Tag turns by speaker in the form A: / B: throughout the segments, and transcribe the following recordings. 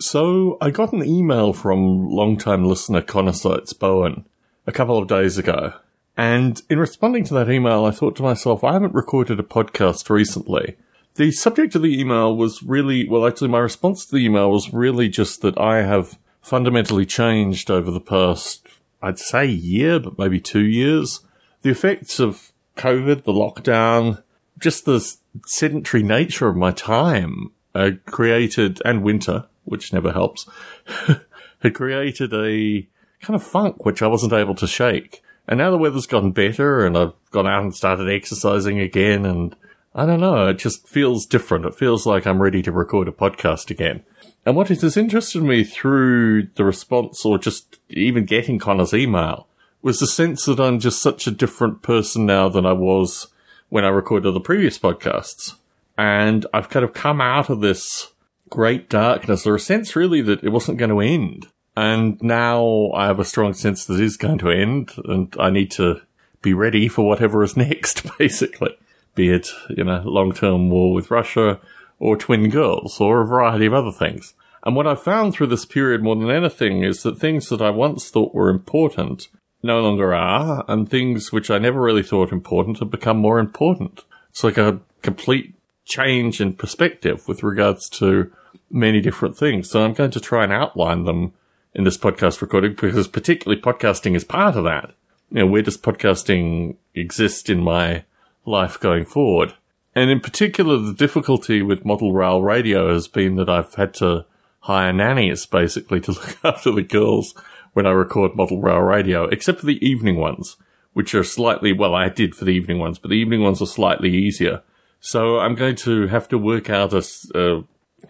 A: So I got an email from long-time listener Connor Seitz Bowen a couple of days ago. And in responding to that email, I thought to myself, I haven't recorded a podcast recently. The subject of the email was really, well, actually, my response to the email was really just that I have fundamentally changed over the past, I'd say year, but maybe two years. The effects of COVID, the lockdown, just the sedentary nature of my time uh, created, and winter, which never helps, had created a kind of funk which I wasn't able to shake. And now the weather's gotten better and I've gone out and started exercising again and I don't know, it just feels different. It feels like I'm ready to record a podcast again. And what has interested me through the response or just even getting Connor's email was the sense that I'm just such a different person now than I was when I recorded the previous podcasts. And I've kind of come out of this great darkness or a sense really that it wasn't going to end. And now I have a strong sense that it is going to end and I need to be ready for whatever is next, basically. Be it, you know, long-term war with Russia or twin girls or a variety of other things. And what I've found through this period more than anything is that things that I once thought were important no longer are, and things which I never really thought important have become more important. It's like a complete change in perspective with regards to many different things. So I'm going to try and outline them in this podcast recording because particularly podcasting is part of that. You know, where does podcasting exist in my life going forward? And in particular, the difficulty with model rail radio has been that I've had to hire nannies basically to look after the girls when I record model rail radio, except for the evening ones, which are slightly, well, I did for the evening ones, but the evening ones are slightly easier. So I'm going to have to work out a, uh,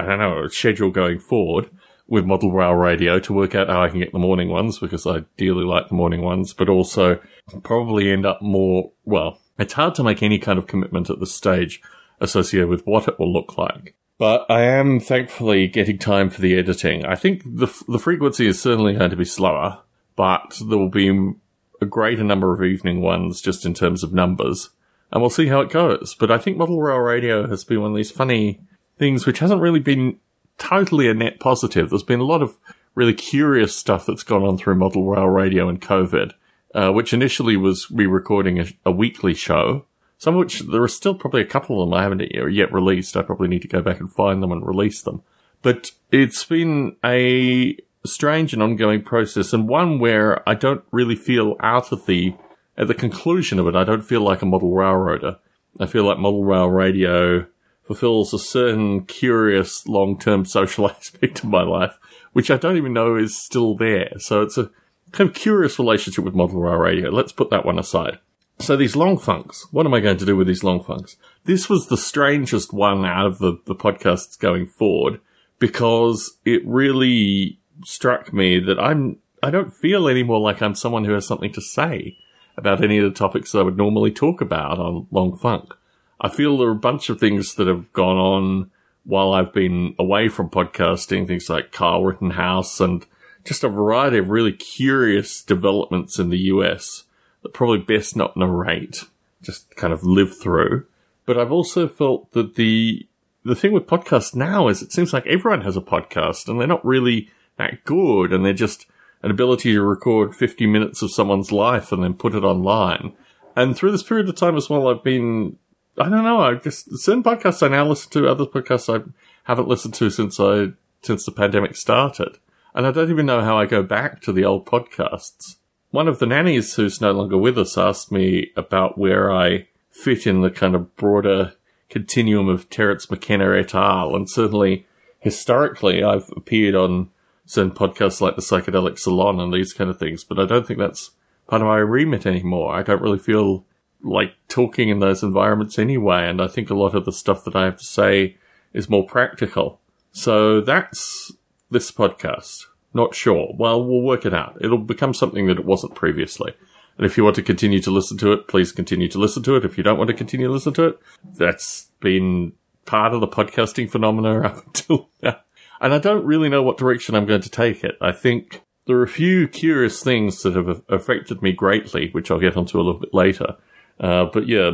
A: I don't know, a schedule going forward with model rail radio to work out how I can get the morning ones because I dearly like the morning ones, but also probably end up more, well, it's hard to make any kind of commitment at this stage associated with what it will look like. But I am thankfully getting time for the editing. I think the the frequency is certainly going to be slower, but there will be a greater number of evening ones just in terms of numbers, and we'll see how it goes. But I think model rail radio has been one of these funny things which hasn't really been totally a net positive. There's been a lot of really curious stuff that's gone on through model rail radio and COVID, uh, which initially was re-recording a, a weekly show some of which there are still probably a couple of them I haven't yet released. I probably need to go back and find them and release them. But it's been a strange and ongoing process and one where I don't really feel out of the, at the conclusion of it, I don't feel like a model railroader. I feel like model rail radio fulfills a certain curious long-term social aspect of my life, which I don't even know is still there. So it's a kind of curious relationship with model rail radio. Let's put that one aside. So these long funks, what am I going to do with these long funks? This was the strangest one out of the, the podcasts going forward because it really struck me that I'm, I don't feel anymore like I'm someone who has something to say about any of the topics I would normally talk about on Long Funk. I feel there are a bunch of things that have gone on while I've been away from podcasting, things like Carl Rittenhouse and just a variety of really curious developments in the US that probably best not narrate, just kind of live through. But I've also felt that the the thing with podcasts now is it seems like everyone has a podcast and they're not really that good and they're just an ability to record 50 minutes of someone's life and then put it online. And through this period of time as well, I've been, I don't know, I just, certain podcasts I now listen to, other podcasts I haven't listened to since I, since the pandemic started. And I don't even know how I go back to the old podcasts. One of the nannies who's no longer with us asked me about where I fit in the kind of broader continuum of Terence McKenna et al. And certainly historically, I've appeared on certain podcasts like the Psychedelic Salon and these kind of things, but I don't think that's part of my remit anymore. I don't really feel like talking in those environments anyway. And I think a lot of the stuff that I have to say is more practical. So that's this podcast. Not sure. Well, we'll work it out. It'll become something that it wasn't previously. And if you want to continue to listen to it, please continue to listen to it. If you don't want to continue to listen to it, that's been part of the podcasting phenomena up until now. And I don't really know what direction I'm going to take it. I think there are a few curious things that have affected me greatly, which I'll get onto a little bit later. Uh, but yeah,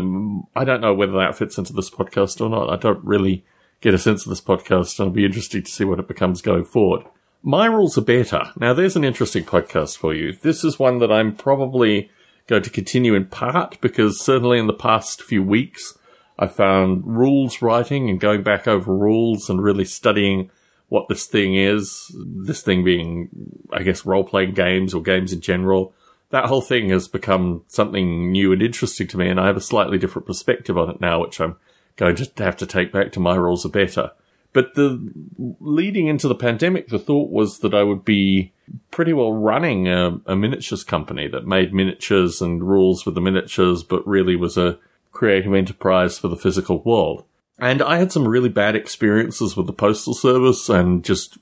A: I don't know whether that fits into this podcast or not. I don't really get a sense of this podcast, I'll be interested to see what it becomes going forward. My rules are better. Now, there's an interesting podcast for you. This is one that I'm probably going to continue in part because certainly in the past few weeks, I found rules writing and going back over rules and really studying what this thing is. This thing being, I guess, role playing games or games in general. That whole thing has become something new and interesting to me, and I have a slightly different perspective on it now, which I'm going to have to take back to my rules are better. But the leading into the pandemic, the thought was that I would be pretty well running a, a miniatures company that made miniatures and rules with the miniatures, but really was a creative enterprise for the physical world. And I had some really bad experiences with the postal service and just,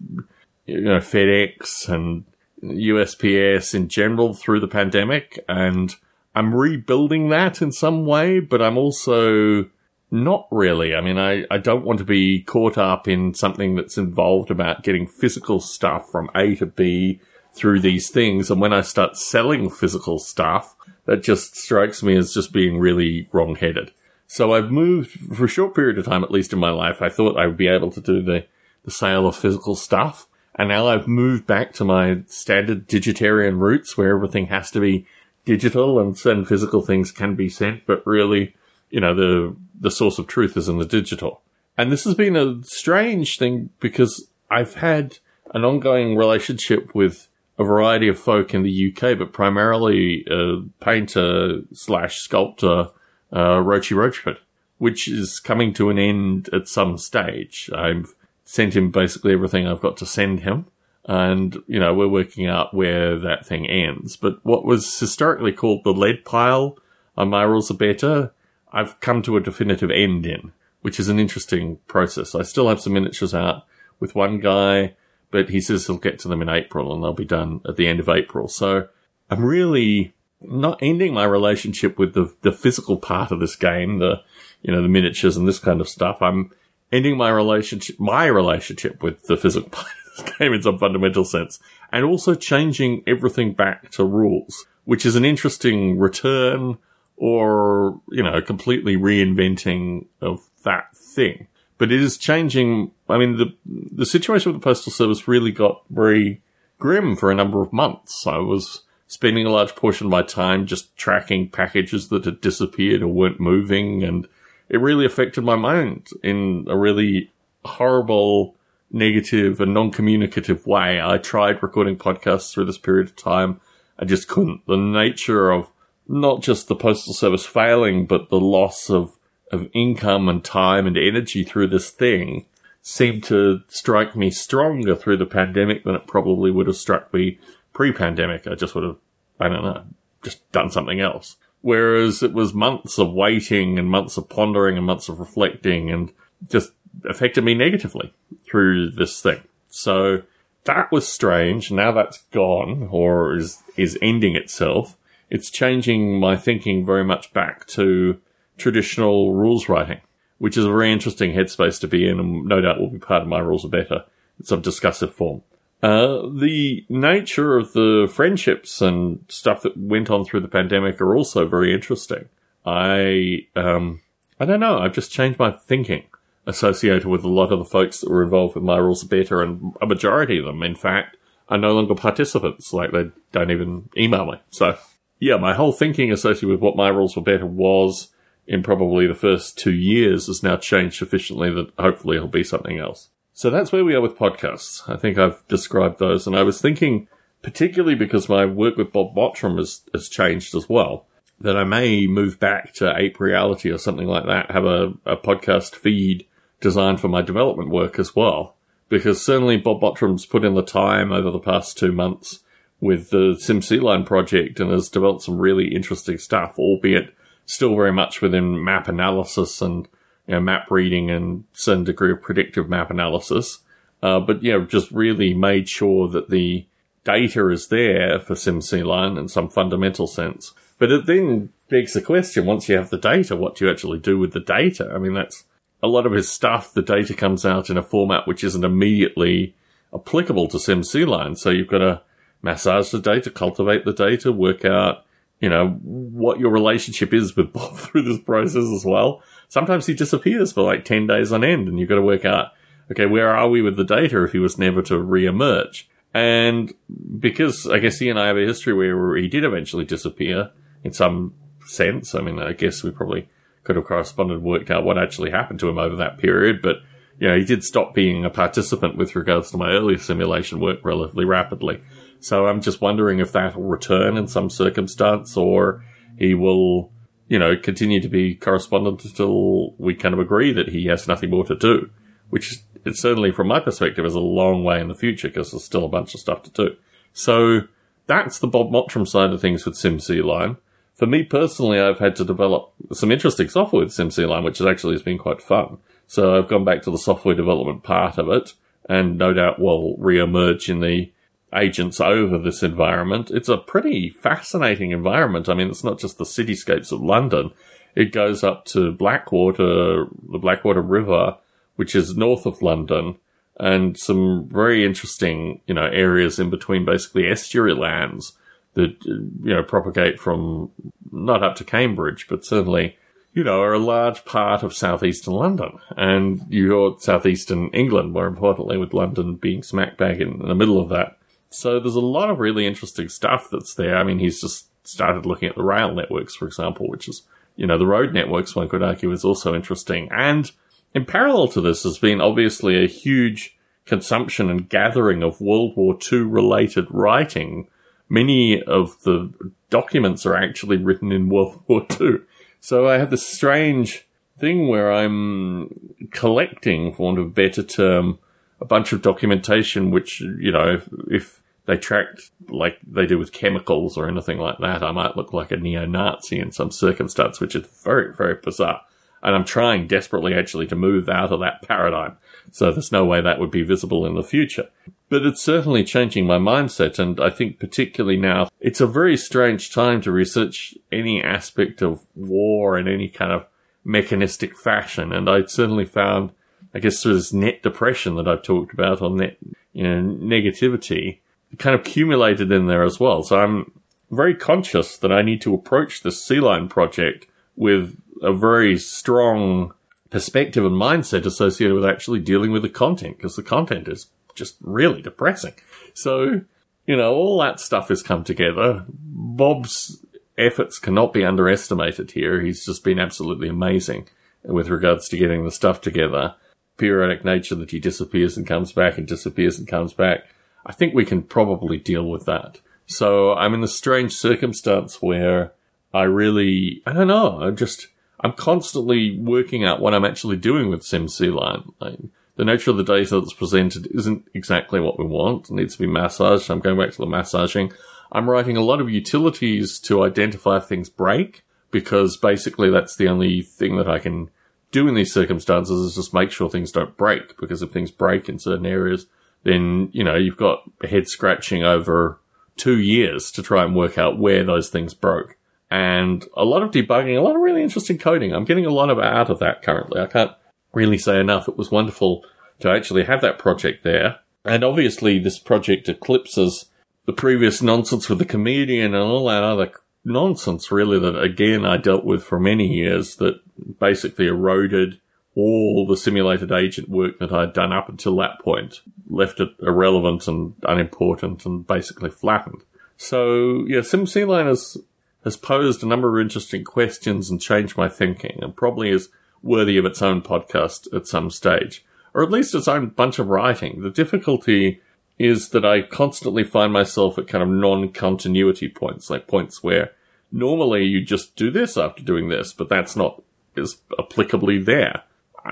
A: you know, FedEx and USPS in general through the pandemic. And I'm rebuilding that in some way, but I'm also not really. I mean, I, I don't want to be caught up in something that's involved about getting physical stuff from A to B through these things. And when I start selling physical stuff, that just strikes me as just being really wrong headed. So I've moved for a short period of time, at least in my life. I thought I would be able to do the, the sale of physical stuff. And now I've moved back to my standard digitarian roots where everything has to be digital and, and physical things can be sent, but really, you know, the, the source of truth is in the digital. And this has been a strange thing because I've had an ongoing relationship with a variety of folk in the UK, but primarily a painter slash sculptor, uh, Rochi Rochford, which is coming to an end at some stage. I've sent him basically everything I've got to send him. And, you know, we're working out where that thing ends. But what was historically called the lead pile on My Rules Are Better, I've come to a definitive end in, which is an interesting process. I still have some miniatures out with one guy but he says he'll get to them in April and they'll be done at the end of April. So I'm really not ending my relationship with the, the physical part of this game, the, you know, the miniatures and this kind of stuff. I'm ending my relationship, my relationship with the physical part of this game in some fundamental sense and also changing everything back to rules, which is an interesting return or, you know, completely reinventing of that thing but it is changing. I mean, the the situation with the postal service really got very grim for a number of months. I was spending a large portion of my time just tracking packages that had disappeared or weren't moving, and it really affected my mind in a really horrible, negative, and non-communicative way. I tried recording podcasts through this period of time. I just couldn't. The nature of not just the postal service failing, but the loss of of income and time and energy through this thing seemed to strike me stronger through the pandemic than it probably would have struck me pre-pandemic. I just would have, I don't know, just done something else. Whereas it was months of waiting and months of pondering and months of reflecting and just affected me negatively through this thing. So that was strange. Now that's gone or is, is ending itself. It's changing my thinking very much back to traditional rules writing, which is a very interesting headspace to be in, and no doubt will be part of my rules are better in some discussive form. Uh, the nature of the friendships and stuff that went on through the pandemic are also very interesting. I, um, I don't know. I've just changed my thinking associated with a lot of the folks that were involved with My Rules Are Better, and a majority of them, in fact, are no longer participants. Like they don't even email me. So, yeah, my whole thinking associated with what My Rules Were Better was in probably the first two years has now changed sufficiently that hopefully it'll be something else. So that's where we are with podcasts. I think I've described those. And I was thinking, particularly because my work with Bob Mottram has, has changed as well, that I may move back to Ape Reality or something like that, have a, a podcast feed designed for my development work as well. Because certainly Bob Mottram's put in the time over the past two months with the SimCline project and has developed some really interesting stuff, albeit still very much within map analysis and you know, map reading and certain degree of predictive map analysis. Uh, but yeah, just really made sure that the data is there for SimCline in some fundamental sense. But it then begs the question, once you have the data, what do you actually do with the data? I mean, that's a lot of his stuff. The data comes out in a format which isn't immediately applicable to SimCline. So you've got to massage the data, cultivate the data, work out you know, what your relationship is with Bob through this process as well. Sometimes he disappears for like 10 days on end and you've got to work out, okay, where are we with the data if he was never to re-emerge? And because I guess he and I have a history where he did eventually disappear in some sense. I mean, I guess we probably could have corresponded and worked out what actually happened to him over that period, but you know, he did stop being a participant with regards to my earlier simulation work relatively rapidly. So I'm just wondering if that'll return in some circumstance or he will, you know, continue to be correspondent until we kind of agree that he has nothing more to do, which it certainly from my perspective is a long way in the future because there's still a bunch of stuff to do. So that's the Bob Mottram side of things with SimCline. For me personally, I've had to develop some interesting software with SimCline, which has actually has been quite fun. So I've gone back to the software development part of it and no doubt will re-emerge in the agents over this environment. It's a pretty fascinating environment. I mean, it's not just the cityscapes of London. It goes up to Blackwater, the Blackwater River, which is north of London, and some very interesting, you know, areas in between basically estuary lands that, you know, propagate from not up to Cambridge, but certainly you know, are a large part of southeastern London. And you're southeastern England, more importantly, with London being smack bang in the middle of that. So there's a lot of really interesting stuff that's there. I mean, he's just started looking at the rail networks, for example, which is, you know, the road networks, one could argue, is also interesting. And in parallel to this has been obviously a huge consumption and gathering of World War II related writing. Many of the documents are actually written in World War II. So I have this strange thing where I'm collecting, for want of a better term, a bunch of documentation which, you know, if, if they tracked like they do with chemicals or anything like that, I might look like a neo-Nazi in some circumstance, which is very, very bizarre. And I'm trying desperately actually to move out of that paradigm. So there's no way that would be visible in the future. But it's certainly changing my mindset. And I think particularly now, it's a very strange time to research any aspect of war in any kind of mechanistic fashion. And I certainly found, I guess, through this net depression that I've talked about or net, you know, negativity kind of accumulated in there as well. So I'm very conscious that I need to approach this C-Line project with a very strong perspective and mindset associated with actually dealing with the content because the content is just really depressing. So, you know, all that stuff has come together. Bob's efforts cannot be underestimated here. He's just been absolutely amazing with regards to getting the stuff together. Periodic nature that he disappears and comes back and disappears and comes back. I think we can probably deal with that. So I'm in a strange circumstance where I really, I don't know, I'm just, I'm constantly working out what I'm actually doing with SimCline. Like, the nature of the data that's presented isn't exactly what we want. It needs to be massaged. I'm going back to the massaging. I'm writing a lot of utilities to identify if things break because basically that's the only thing that I can do in these circumstances is just make sure things don't break because if things break in certain areas, then, you know, you've got head scratching over two years to try and work out where those things broke. And a lot of debugging, a lot of really interesting coding. I'm getting a lot of out of that currently. I can't really say enough. It was wonderful to actually have that project there. And obviously this project eclipses the previous nonsense with the comedian and all that other nonsense really that again I dealt with for many years that basically eroded all the simulated agent work that I'd done up until that point, left it irrelevant and unimportant and basically flattened. So yeah, SimCline has, has posed a number of interesting questions and changed my thinking and probably is worthy of its own podcast at some stage, or at least its own bunch of writing. The difficulty is that I constantly find myself at kind of non-continuity points, like points where normally you just do this after doing this, but that's not is applicably there.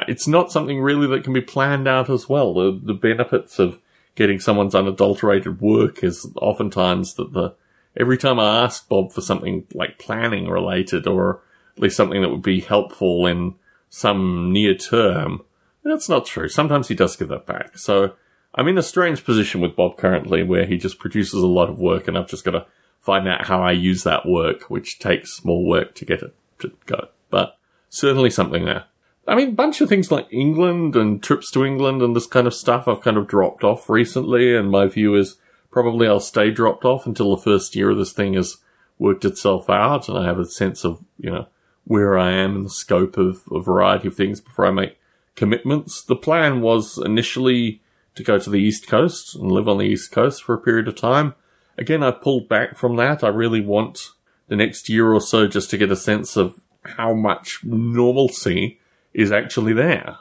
A: It's not something really that can be planned out as well. The, the benefits of getting someone's unadulterated work is oftentimes that the every time I ask Bob for something like planning related or at least something that would be helpful in some near term. That's not true. Sometimes he does give that back. So I'm in a strange position with Bob currently where he just produces a lot of work and I've just got to find out how I use that work, which takes more work to get it to go. But certainly something there. I mean, a bunch of things like England and trips to England and this kind of stuff I've kind of dropped off recently. And my view is probably I'll stay dropped off until the first year of this thing has worked itself out and I have a sense of, you know, where I am in the scope of a variety of things before I make commitments. The plan was initially to go to the East Coast and live on the East Coast for a period of time. Again, I pulled back from that. I really want the next year or so just to get a sense of how much normalcy is actually there.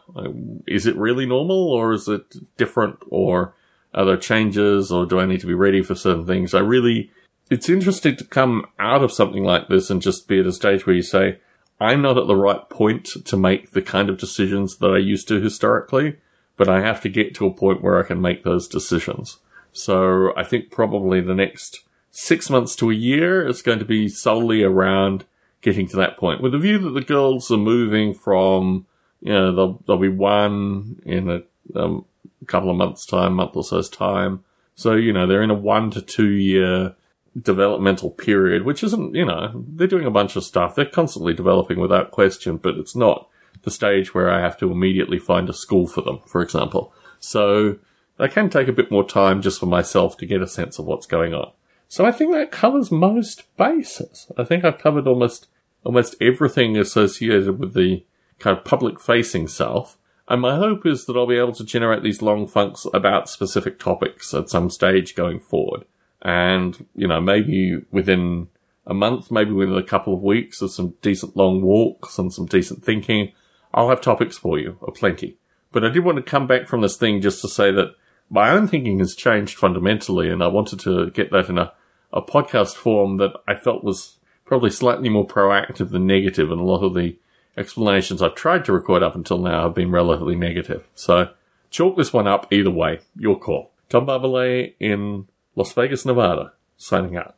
A: Is it really normal or is it different or are there changes or do I need to be ready for certain things? I really, it's interesting to come out of something like this and just be at a stage where you say, I'm not at the right point to make the kind of decisions that I used to historically, but I have to get to a point where I can make those decisions. So I think probably the next six months to a year is going to be solely around getting to that point with the view that the girls are moving from, you know, they'll, they'll be one in a um, couple of months time, month or so's time. So, you know, they're in a one to two year developmental period, which isn't, you know, they're doing a bunch of stuff. They're constantly developing without question, but it's not the stage where I have to immediately find a school for them, for example. So I can take a bit more time just for myself to get a sense of what's going on. So I think that covers most bases. I think I've covered almost almost everything associated with the kind of public facing self. And my hope is that I'll be able to generate these long funks about specific topics at some stage going forward. And, you know, maybe within a month, maybe within a couple of weeks of some decent long walks and some decent thinking, I'll have topics for you, or plenty. But I did want to come back from this thing just to say that my own thinking has changed fundamentally, and I wanted to get that in a a podcast form that I felt was probably slightly more proactive than negative, and a lot of the explanations I've tried to record up until now have been relatively negative. So chalk this one up either way. Your call. Tom Barbalet in Las Vegas, Nevada, signing out.